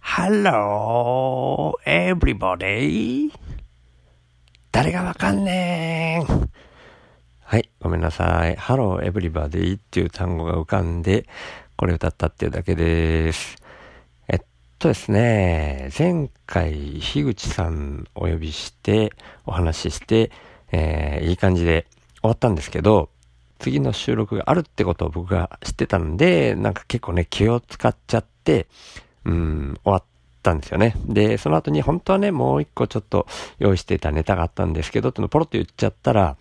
Hello, everybody! 誰がわかんねーん はい、ごめんなさい。Hello, everybody っていう単語が浮かんで、これ歌ったっていうだけです。えっとですね、前回、樋口さんお呼びして、お話しして、えーいい感じで終わったんですけど、次の収録があるってことを僕が知ってたんで、なんか結構ね、気を使っちゃって、うん、終わったんですよね。で、その後に本当はね、もう一個ちょっと用意していたネタがあったんですけど、ってのポロッと言っちゃったら、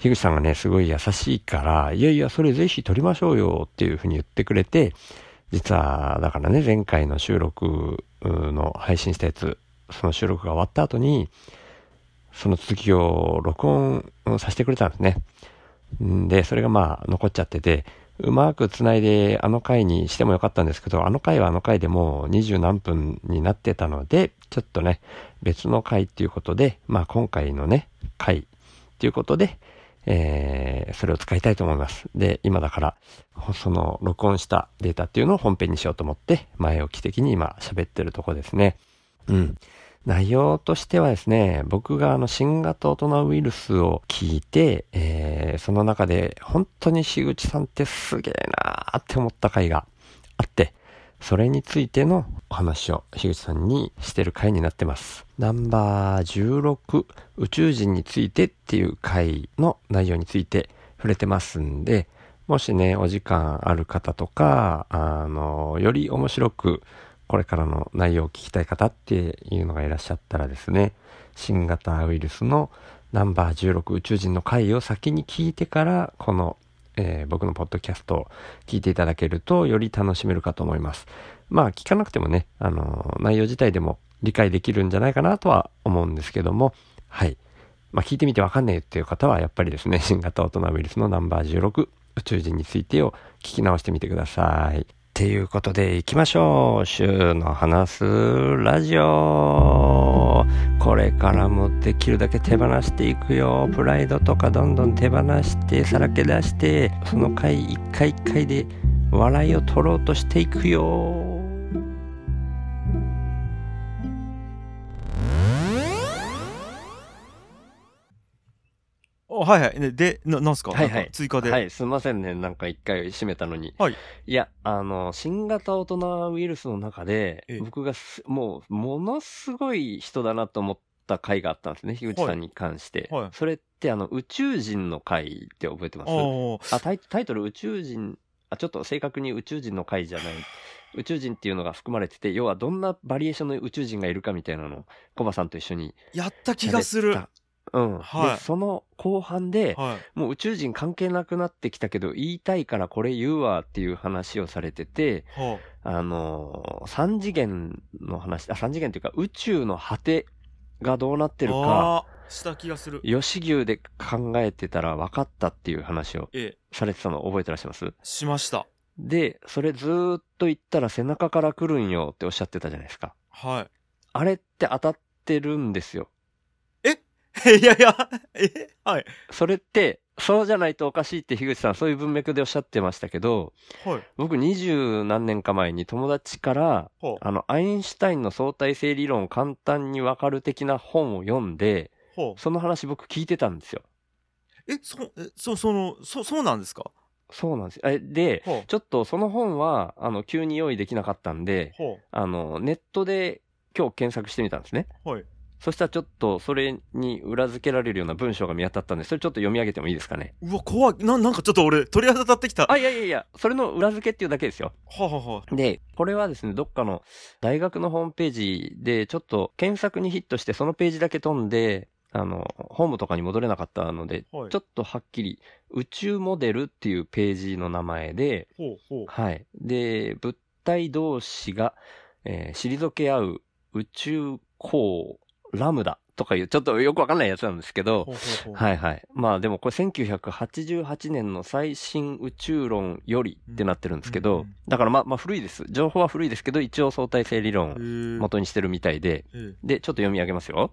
樋口さんがね、すごい優しいから、いやいや、それぜひ撮りましょうよっていうふうに言ってくれて、実は、だからね、前回の収録の配信したやつ、その収録が終わった後に、その続きを録音させてくれたんですね。んで、それがまあ残っちゃってて、うまく繋いであの回にしてもよかったんですけど、あの回はあの回でもう二十何分になってたので、ちょっとね、別の回っていうことで、まあ今回のね、回っていうことで、えー、それを使いたいと思います。で、今だから、その録音したデータっていうのを本編にしようと思って、前置き的に今喋ってるとこですね。うん。内容としてはですね、僕があの新型大人ウイルスを聞いて、えー、その中で本当に樋口さんってすげえなーって思った回があって、それについてのお話を樋口さんにしてる回になってます。ナンバー16宇宙人についてっていう回の内容について触れてますんで、もしね、お時間ある方とか、あの、より面白くこれからの内容を聞きたい方っていうのがいらっしゃったらですね、新型ウイルスのナンバー16宇宙人の回を先に聞いてから、この、えー僕のポッドキャストを聞いていただけるとより楽しめるかと思います。まあ聞かなくてもね、あの内容自体でも理解できるんじゃないかなとは思うんですけども、はい。まあ聞いてみてわかんないっていう方はやっぱりですね、新型大人ウイルスのナンバー16宇宙人についてを聞き直してみてください。っていうことで行きましょう。週の話すラジオ。これからもできるだけ手放していくよ。プライドとかどんどん手放して、さらけ出して、その回一回一回で笑いを取ろうとしていくよ。はいはい。で、でななんすか？はいはい追加で。はい、すいませんね。なんか一回閉めたのに。はい。いや、あの、新型大人ウイルスの中でええ、僕がすもう、ものすごい人だなと思った回があったんですね。樋口さんに関して。はいはいそれって、あの、宇宙人の回って覚えてます？ああタイ、タイトル宇宙人、あ、ちょっと正確に宇宙人の回じゃない。宇宙人っていうのが含まれてて、要はどんなバリエーションの宇宙人がいるかみたいなのを、コバさんと一緒にあ。やった気がする。うん。はいで、その後半で、はい。もう宇宙人関係なくなってきたけど、言いたいからこれ言うわっていう話をされてて、はあのー、三次元の話、あ、三次元っていうか宇宙の果てがどうなってあ。るか、した気がする。吉牛で考えてたら分かったっていう話をええ、されてたの覚えてらっしゃいます？しました。で、それずーっと言ったら背中から来るんよっておっしゃってたじゃないですか。はあれって当たってるんですよ。い。いやいや、え？はい。それって、そうじゃないとおかしいって樋口さんそういう文脈でおっしゃってましたけど、はい。僕二十何年か前に友達から、はあ、あの、アインシュタインの相対性理論を簡単にわかる的な本を読んで、はあ。その話僕聞いてたんですよ。え、そ、え、そ、その、そ、そうなんですか？そうなんですよ。えで、はちょっとその本は、あの、急に用意できなかったんで、あ。はあの、ネットで今日検索してみたんですね。あ。はい。そしたらちょっとそれに裏付けられるような文章が見当たったんで、それちょっと読み上げてもいいですかね？うわ、怖い。な、なんかちょっと俺、鳥肌立ってきた。はあ、いやいやいや、それの裏付けっていうだけですよ。あ、はあはあ、で、これはですね、どっかの大学のホームページでちょっと検索にヒットしてそのページだけ飛んで、あの、ホームとかに戻れなかったので、はいちょっとはっきり宇宙モデルっていうページの名前で、ほうほう。はい。で、物体同士が、えー退け合う宇宙光ラムダっとかいう、ちょっとよくわかんないやつなんですけど、ほうほうほうはいはい。まあでもこれ1988年の最新宇宙論よりってなってるんですけど、だからまあまあ古いです。情報は古いですけど、一応相対性理へ論ー元にしてるみたいで、えで、ちょっと読み上げますよ。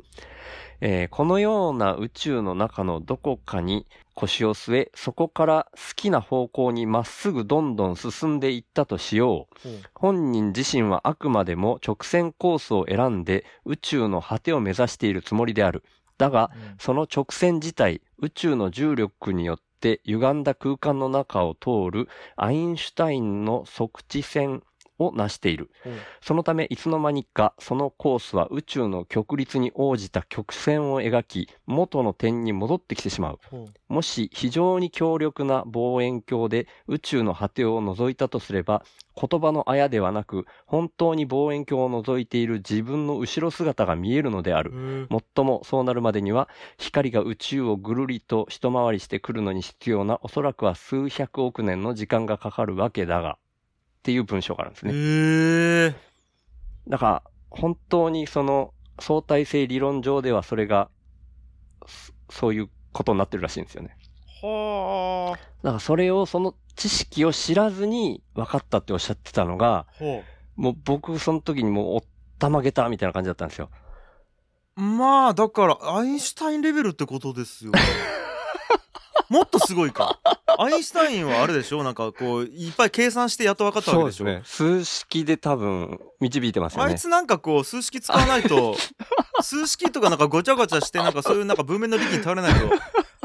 えーこのような宇宙の中のどこかに腰を据え、そこから好きな方向にまっすぐどんどん進んでいったとしよう。ほう本人自身はあくまでも直線コースを選んで宇宙の果てを目指しているつもりである。だが、うんその直線自体、宇宙の重力によって歪んだ空間の中を通るアインシュタインの測地線を成している。ほうそのため、いつの間にか、そのコースは宇宙の極律に応じた曲線を描き、元の点に戻ってきてしまう。ほうもし、非常に強力な望遠鏡で宇宙の果てを覗いたとすれば、言葉のあやではなく、本当に望遠鏡を覗いている自分の後ろ姿が見えるのである。へーもっともそうなるまでには光が宇宙をぐるりと一回りしてくるのに必要なおそらくは数百億年の時間がかかるわけだがっていう文章があるんですね。へえ。だから本当にその相対性理論上ではそれがそそういうことになってるらしいんですよね。はあ。だからそれをその知識を知らずに分かったっておっしゃってたのがほもう僕その時にもうおったまげたみたいな感じだったんですよ。う。まあ、だから、アインシュタインレベルってことですよ。もっとすごいか。アインシュタインはあれでしょ？なんかこう、いっぱい計算してやっと分かったわけでしょ？ね。数式で多分導いてますよね。あいつなんかこう、数式使わないと、数式とかなんかごちゃごちゃして、なんかそういうなんか文面の力に頼れない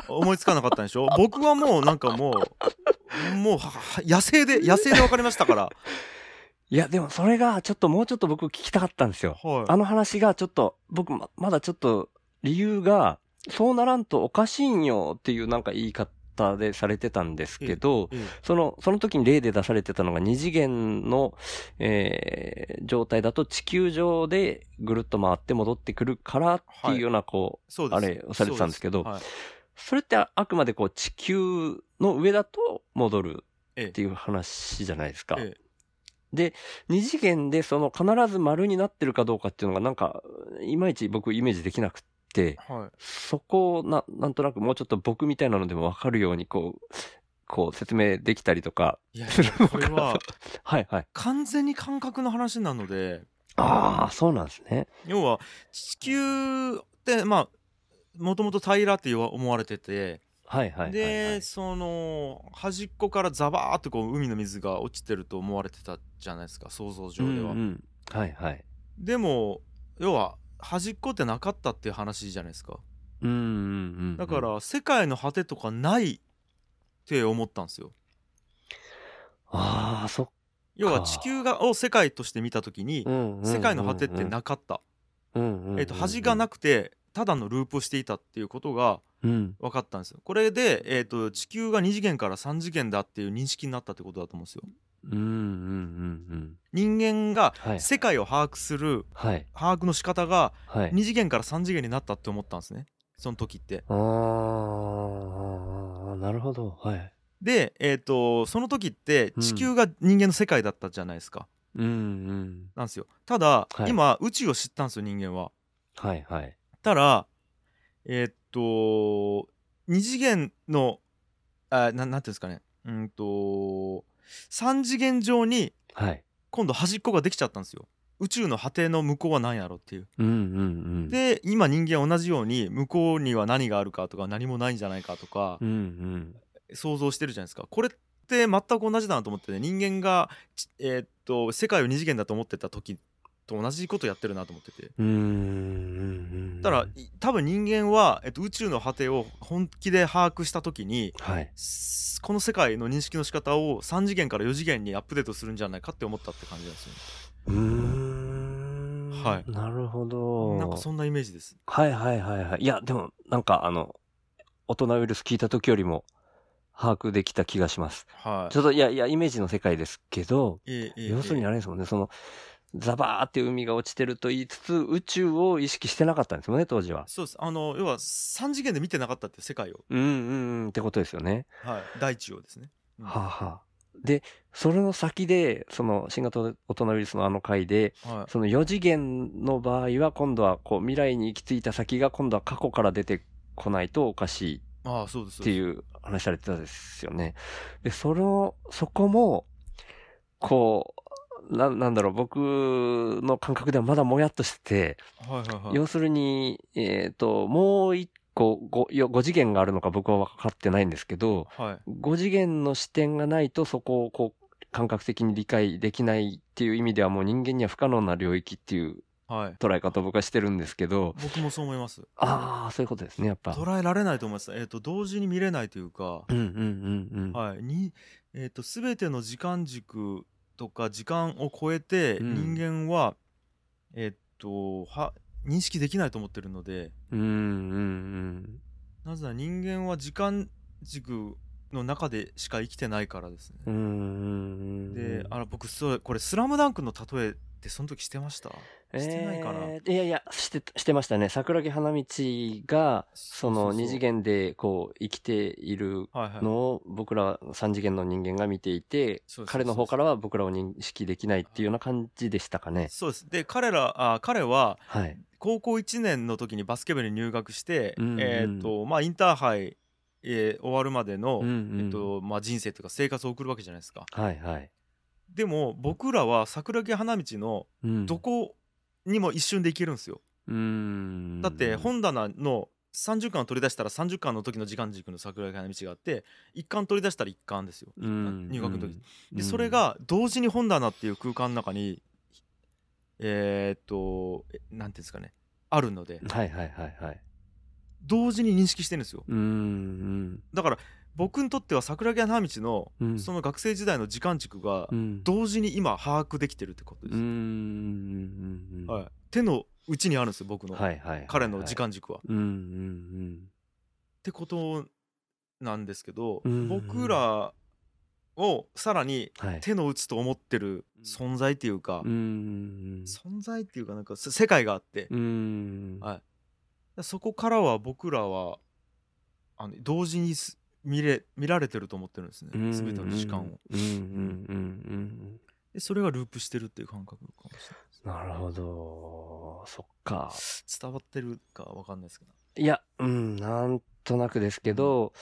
と思いつかなかったんでしょ？僕はもうなんかもう、もう野生で、野生で分かりましたから。いや、でもそれがちょっともうちょっと僕聞きたかったんですよ。はい。あの話がちょっと、僕ままだちょっと理由が、そうならんとおかしいんよっていうなんか言い方でされてたんですけど、ええその、その時に例で出されてたのが二次元の、えー状態だと地球上でぐるっと回って戻ってくるからっていうような、こう、そうです。あれをされてたんですけどそうはいそれってああくまでこう地球の上だと戻るええ。っていう話じゃないですか。え二次元でその必ず丸になってるかどうかっていうのがなんか、いまいち僕イメージできなくはい。そこをな、なんとなくもうちょっと僕みたいなのでもわかるようにこう、こう説明できたりとかいやするのかなこれ はいはい。完全に感覚の話なので、ああ、そうなんですね。要は地球ってまあもともと平らって思われてて、はいはい。でその端っこからザバーっとこう海の水が落ちてると思われてたじゃないですか想像上では、うんうんはいはい。でも要は端っこってなかったっていう話じゃないですか。うんうんうんうん。だか、ら世界の果てとかないって思ったんですよ。ああ、そっ要は地球がを世界として見た時に世界の果てってなかった、えっと端がなくてただのループをしていたっていうことがうん。分かったんですよ。これで、えー、と地球が2次元から3次元だっていう認識になったってことだと思うんですようんうんうんうん。人間がはい。世界を把握するはい。把握の仕方がはい。2次元から3次元になったって思ったんですねその時ってああ、なるほど。はい。で、えー、とその時ってうん地球が人間の世界だったじゃないですか、うんうん。なんですよただ、はい今宇宙を知ったんですよ人間ははいはい。ただえーっと2次元のあななんていうんですかねうんと3次元上にはい。今度端っこができちゃったんですよ宇宙の果ての向こうは何やろっていううんうんうん。、で今人間は同じように向こうには何があるかとか何もないんじゃないかとかうんうん。想像してるじゃないですかこれって全く同じだなと思ってね人間がちえーっと世界を2次元だと思ってた時と同じことやってるなと思っててうんうんうん。だからい多分人間は、えっと、宇宙の果てを本気で把握した時にはい。すこの世界の認識の仕方を3次元から4次元にアップデートするんじゃないかって思ったって感じなんですよねうーん。はいなるほど。なんかそんなイメージですはいはいはいはい。いや、でも、なんかあの、大人ウイルス聞いた時よりも、把握できた気がします。はいちょっと、いやいや、イメージの世界ですけど、ええええ要するにあれですもんね、その、ザバーって海が落ちてると言いつつ、宇宙を意識してなかったんですもんね、当時は。そうですあの要は3次元で見てなかったって世界を、うんうんうんってことですよね。はい、大地をですね、うんはあ、はあ。で、それの先で、その新型大人ウイルスのあの回で、はいその4次元の場合は今度はこう未来に行き着いた先が今度は過去から出てこないとおかしいああそうですっていう話されてたですよね。で、その、そこも、こう、ななんだろう、僕の感覚ではまだもやっとしてて、はいはいはい。要するに、えっ、と、もう一個5、よ5次元があるのか僕は分かってないんですけど、はい。5次元の視点がないとそこをこう、感覚的に理解できないっていう意味ではもう人間には不可能な領域っていうはい。捉え方を僕はしてるんですけど、僕もそう思います。ああ、そういうことですね、やっぱ。捉えられないと思います。えっ、と同時に見れないというか。うんうんうんうん。はい。にえっ、と全ての時間軸とか時間を超えてうん人間は、えっ、とは認識できないと思ってるのでうんうんなぜなら人間は時間軸の中でしか生きてないからですねうん。うんうんうん。であの僕そうこれ「スラムダンクの例えってその時してました？してないかな？えーいやいや、して、してましたね。桜木花道が、その二次元でこう生きているはいはい。のを僕ら三次元の人間が見ていて彼の方からは僕らを認識できないっていうような感じでしたかね。そうです。で彼らあ彼ははい。高校1年の時にバスケ部に入学して、うんうん。えっ、とまあインターハイ、えー終わるまでの、うんうん。えっとまあ、人生というか生活を送るわけじゃないですか。はいはい。でも僕らは桜木花道のうん。どこにも一瞬で行けるんですよ。だって本棚の30巻を取り出したら30巻の時の時間軸の桜木花道があって1巻取り出したら1巻ですよ、うん。入学の時。うん。でそれ、が同時に本棚っていう空間の中にえーっとえなんていうんですかね。あるので。うんはいはいはいはい。同時に認識してるんですよ。だから僕にとっては桜木花道のうん。その学生時代の時間軸がうん、同時に今把握できてるってことです。はい、手の内にあるんですよ僕の、はいはいはいはい。彼の時間軸は。ってことなんですけど、うん僕らをさらに。手の内と思ってる存在っていうか、うんうん存在っていうかなんかせ世界があって、うん。はいそこからは僕らはあの同時にす見れ見られてると思ってるんですねうん全ての時間を。うんうんうんでそれがループしてるっていう感覚かもしれないですうん。なるほど。そっか。伝わってるかわかんないですけどいや、うん、なんとなくですけど、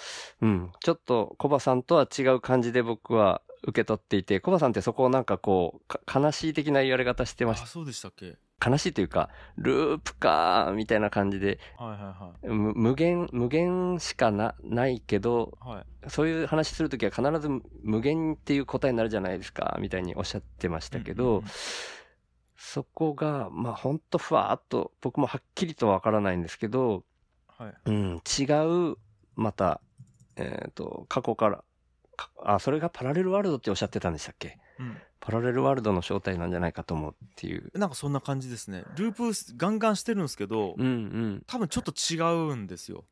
うん、ちょっとコバさんとは違う感じで僕は受け取っていて、コバさんってそこをなんかこう、か悲しい的な言われ方してましあそうでしたっけ？た。悲しいというか、ループかーみたいな感じで、はいはいむ無限、無限しかな、ないけど、はい。はいそういう話するときは必ず無限っていう答えになるじゃないですか、みたいにおっしゃってましたけど、うんうんうん。そこが、まあ、ほんとふわーっと、僕もはっきりとはわからないんですけど、はい。うん、違う、また、えっ、と、過去から、かあ、それがパラレルワールドっておっしゃってたんでしたっけ？うんパラレルワールドの正体なんじゃないかと思うっていう。なんかそんな感じですねループガンガンしてるんですけど、うんうん。多分ちょっと違うんですよ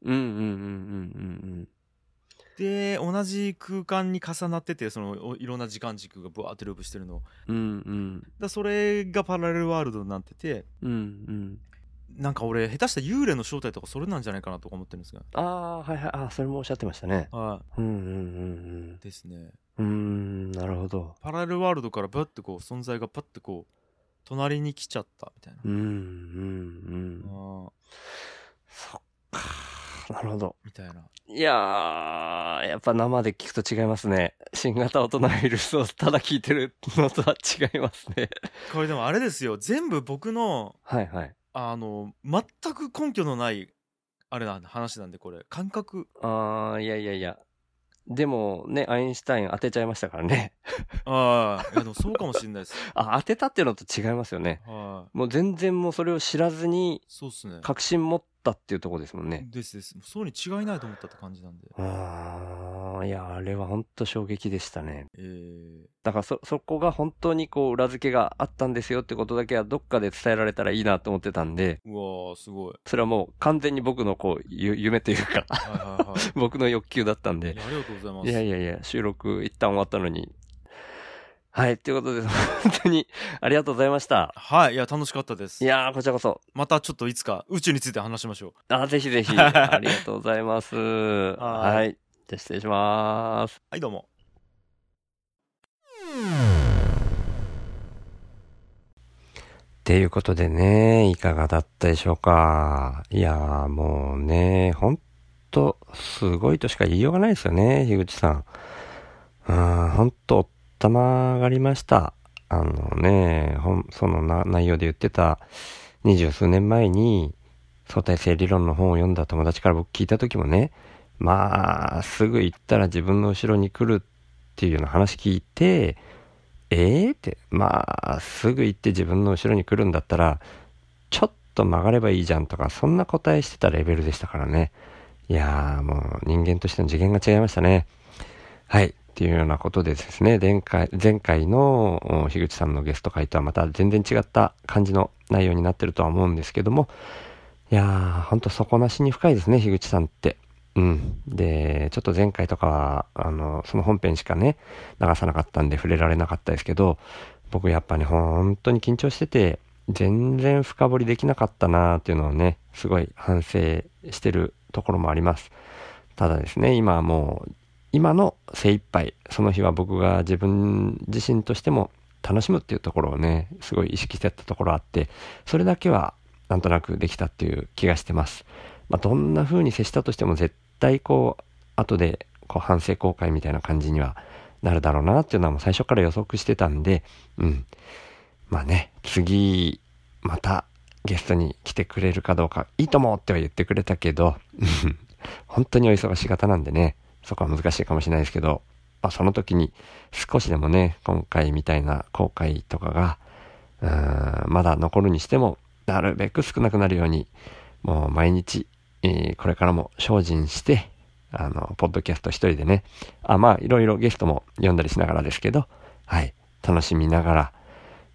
で同じ空間に重なっててそのおいろんな時間軸がブワーってループしてるのうんうん。うんだそれがパラレルワールドになっててうん。うんうん。なんか俺下手したら幽霊の正体とかそれなんじゃないかなとか思ってるんですがああ、はいはい。あそれもおっしゃってましたね。はうんうんいですねうんうん。うーん、なるほど。パラレルワールドからバッてこう存在がパッてこう隣に来ちゃったみたいなうんうんうん。あーそっか。なるほど。みたいないやー、やっぱ生で聞くと違いますね。新型大人ウイルスをただ聞いてるのとは違いますね。これでもあれですよ全部僕のはいはい。あの全く根拠のないあれな話なんでこれ感覚あー、いやいやいや。でもね、アインシュタイン当てちゃいましたからね。ああそうかもしれないです あ、当てたっていうのと違いますよね。はいもう全然もうそれを知らずにそうっすね確信持ったっていうところですもんね。ですです。そうに違いないと思ったって感じなんで。あー、いや、あれは本当衝撃でしたね。えー、だからそ、そこが本当にこう裏付けがあったんですよってことだけはどっかで伝えられたらいいなと思ってたんで、うわーすごい。それはもう完全に僕のこう、ゆ夢というか、はいはいはい。僕の欲求だったんで。ありがとうございます。いやいやいや、収録一旦終わったのに。はい、ということで、本当にありがとうございました。はい、いや、楽しかったです。いやこちらこそ。またちょっといつか宇宙について話しましょう。あ、ぜひぜひ。ありがとうございます。はい。じゃ失礼します。はい、どうも。っていうことでね、いかがだったでしょうか。いやーもうね、ほんと、すごいとしか言いようがないですよね、樋口さん。うん、ほんと、おったまがりました。あのね、そのな内容で言ってた二十数年前に相対性理論の本を読んだ友達から僕聞いた時もね、まあ、すぐ行ったら自分の後ろに来るっていうような話聞いて、ええー、って、まあ、すぐ行って自分の後ろに来るんだったら、ちょっと曲がればいいじゃんとか、そんな答えしてたレベルでしたからね。いやー、もう人間としての次元が違いましたね。はい。っていうようなことでですね、前回前回の樋口さんのゲスト会とはまた全然違った感じの内容になってるとは思うんですけども、いやー、ほんと底なしに深いですね、樋口さんって。うん。で、ちょっと前回とかは、あの、その本編しかね、流さなかったんで触れられなかったですけど、僕やっぱね、本当に緊張してて、全然深掘りできなかったなーっていうのをね、すごい反省してるところもあります。ただですね、今はもう、今の精一杯、その日は僕が自分自身としても楽しむっていうところをね、すごい意識してたところあって、それだけはなんとなくできたっていう気がしてます。まあ、どんな風に接したとしても絶対こう、後でこう反省後悔みたいな感じにはなるだろうなっていうのはもう最初から予測してたんで、うん。まあね、次、またゲストに来てくれるかどうか、いいと思っては言ってくれたけど、本当にお忙しい方なんでね、そこは難しいかもしれないですけど、まあ、その時に少しでもね、今回みたいな後悔とかが、うーんまだ残るにしても、なるべく少なくなるように、もう毎日えー、これからも精進して、あの、ポッドキャスト一人でね、あ、まあ、いろいろゲストも読んだりしながらですけど、はい、楽しみながら、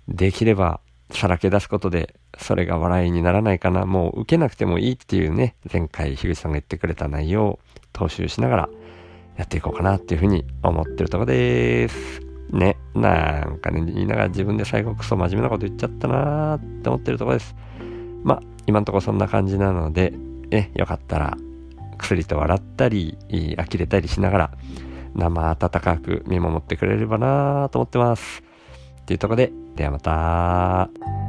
できれば、さらけ出すことで、それが笑いにならないかな、もう受けなくてもいいっていうね、前回、樋口さんが言ってくれた内容を踏襲しながら、やっていこうかなっていうふうに思ってるとこです。ね、なんかね、言いながら自分で最後クソ真面目なこと言っちゃったなーって思ってるとこです。まあ、今んとこそんな感じなので、ね、よかったら、薬と笑ったり、呆れたりしながら、生温かく見守ってくれればなーと思ってます。っていうとこで、ではまた。